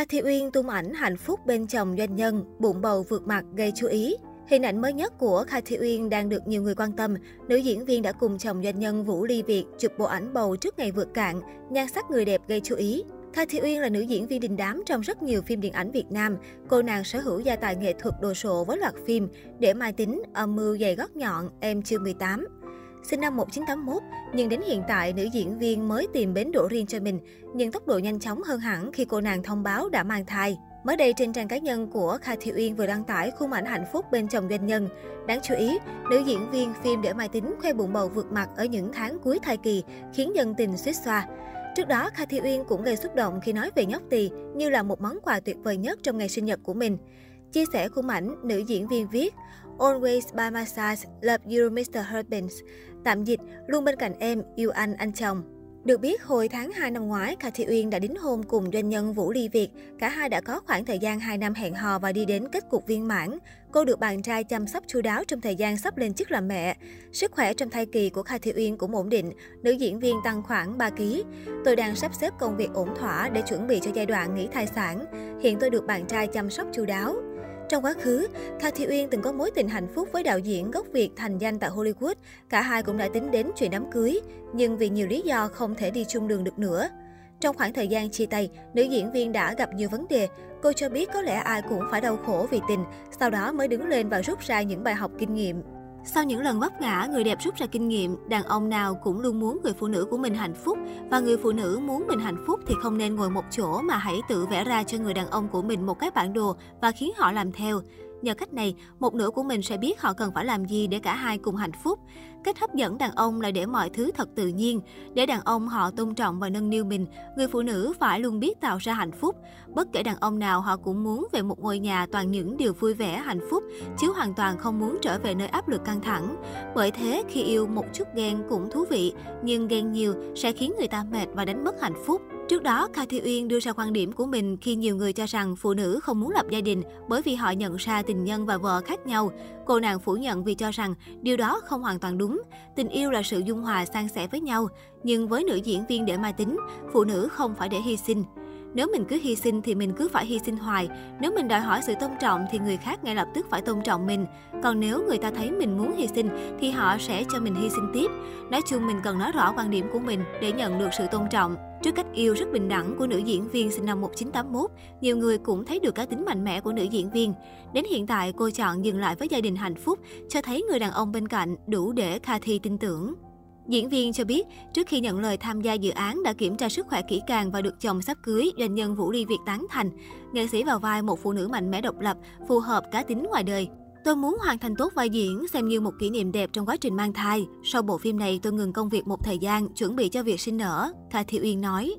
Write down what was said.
Cathy Uyên tung ảnh hạnh phúc bên chồng doanh nhân, bụng bầu vượt mặt gây chú ý. Hình ảnh mới nhất của Cathy Uyên đang được nhiều người quan tâm. Nữ diễn viên đã cùng chồng doanh nhân Vũ Ly Việt chụp bộ ảnh bầu trước ngày vượt cạn, nhan sắc người đẹp gây chú ý. Cathy Uyên là nữ diễn viên đình đám trong rất nhiều phim điện ảnh Việt Nam. Cô nàng sở hữu gia tài nghệ thuật đồ sộ với loạt phim Để Mai Tính, Âm mưu dày gót nhọn, Em chưa 18. Sinh năm 1981, nhưng đến hiện tại nữ diễn viên mới tìm bến đỗ riêng cho mình, nhưng tốc độ nhanh chóng hơn hẳn khi cô nàng thông báo đã mang thai. Mới đây trên trang cá nhân của Cathy Uyên vừa đăng tải khung ảnh hạnh phúc bên chồng doanh nhân. Đáng chú ý, nữ diễn viên phim Để Mai Tính khoe bụng bầu vượt mặt ở những tháng cuối thai kỳ, khiến dân tình suýt xoa. Trước đó, Cathy Uyên cũng gây xúc động khi nói về nhóc tỳ như là một món quà tuyệt vời nhất trong ngày sinh nhật của mình. Chia sẻ khung ảnh, nữ diễn viên viết Always by my side, love you Mr. Husband. Tạm dịch, luôn bên cạnh em, yêu anh, anh chồng. Được biết, hồi tháng 2 năm ngoái, Cathy Uyên đã đính hôn cùng doanh nhân Vũ Ly Việt. Cả hai đã có khoảng thời gian 2 năm hẹn hò và đi đến kết cục viên mãn. Cô được bạn trai chăm sóc chu đáo trong thời gian sắp lên chức làm mẹ. Sức khỏe trong thai kỳ của Cathy Uyên cũng ổn định, nữ diễn viên tăng khoảng 3 kg. Tôi đang sắp xếp công việc ổn thỏa để chuẩn bị cho giai đoạn nghỉ thai sản. Hiện tôi được bạn trai chăm sóc chu đáo. Trong quá khứ, Cathy Uyên từng có mối tình hạnh phúc với đạo diễn gốc Việt thành danh tại Hollywood. Cả hai cũng đã tính đến chuyện đám cưới, nhưng vì nhiều lý do không thể đi chung đường được nữa. Trong khoảng thời gian chia tay, nữ diễn viên đã gặp nhiều vấn đề. Cô cho biết có lẽ ai cũng phải đau khổ vì tình, sau đó mới đứng lên và rút ra những bài học kinh nghiệm. Sau những lần vấp ngã, người đẹp rút ra kinh nghiệm, đàn ông nào cũng luôn muốn người phụ nữ của mình hạnh phúc và người phụ nữ muốn mình hạnh phúc thì không nên ngồi một chỗ mà hãy tự vẽ ra cho người đàn ông của mình một cái bản đồ và khiến họ làm theo. Nhờ cách này, một nửa của mình sẽ biết họ cần phải làm gì để cả hai cùng hạnh phúc. Cách hấp dẫn đàn ông là để mọi thứ thật tự nhiên. Để đàn ông họ tôn trọng và nâng niu mình, người phụ nữ phải luôn biết tạo ra hạnh phúc. Bất kể đàn ông nào họ cũng muốn về một ngôi nhà toàn những điều vui vẻ, hạnh phúc, chứ hoàn toàn không muốn trở về nơi áp lực căng thẳng. Bởi thế, khi yêu một chút ghen cũng thú vị, nhưng ghen nhiều sẽ khiến người ta mệt và đánh mất hạnh phúc. Trước đó, Cathy Uyên đưa ra quan điểm của mình khi nhiều người cho rằng phụ nữ không muốn lập gia đình bởi vì họ nhận ra tình nhân và vợ khác nhau. Cô nàng phủ nhận vì cho rằng điều đó không hoàn toàn đúng. Tình yêu là sự dung hòa san sẻ với nhau. Nhưng với nữ diễn viên để mai tính, phụ nữ không phải để hy sinh. Nếu mình cứ hy sinh thì mình cứ phải hy sinh hoài. Nếu mình đòi hỏi sự tôn trọng thì người khác ngay lập tức phải tôn trọng mình. Còn nếu người ta thấy mình muốn hy sinh thì họ sẽ cho mình hy sinh tiếp. Nói chung mình cần nói rõ quan điểm của mình để nhận được sự tôn trọng. Trước cách yêu rất bình đẳng của nữ diễn viên sinh năm 1981, nhiều người cũng thấy được cá tính mạnh mẽ của nữ diễn viên. Đến hiện tại, cô chọn dừng lại với gia đình hạnh phúc, cho thấy người đàn ông bên cạnh đủ để Cathy tin tưởng. Diễn viên cho biết, trước khi nhận lời tham gia dự án đã kiểm tra sức khỏe kỹ càng và được chồng sắp cưới, doanh nhân Vũ Ly Việt tán thành. Nghệ sĩ vào vai một phụ nữ mạnh mẽ độc lập, phù hợp cá tính ngoài đời. Tôi muốn hoàn thành tốt vai diễn, xem như một kỷ niệm đẹp trong quá trình mang thai. Sau bộ phim này, tôi ngừng công việc một thời gian, chuẩn bị cho việc sinh nở, Cathy Uyên nói.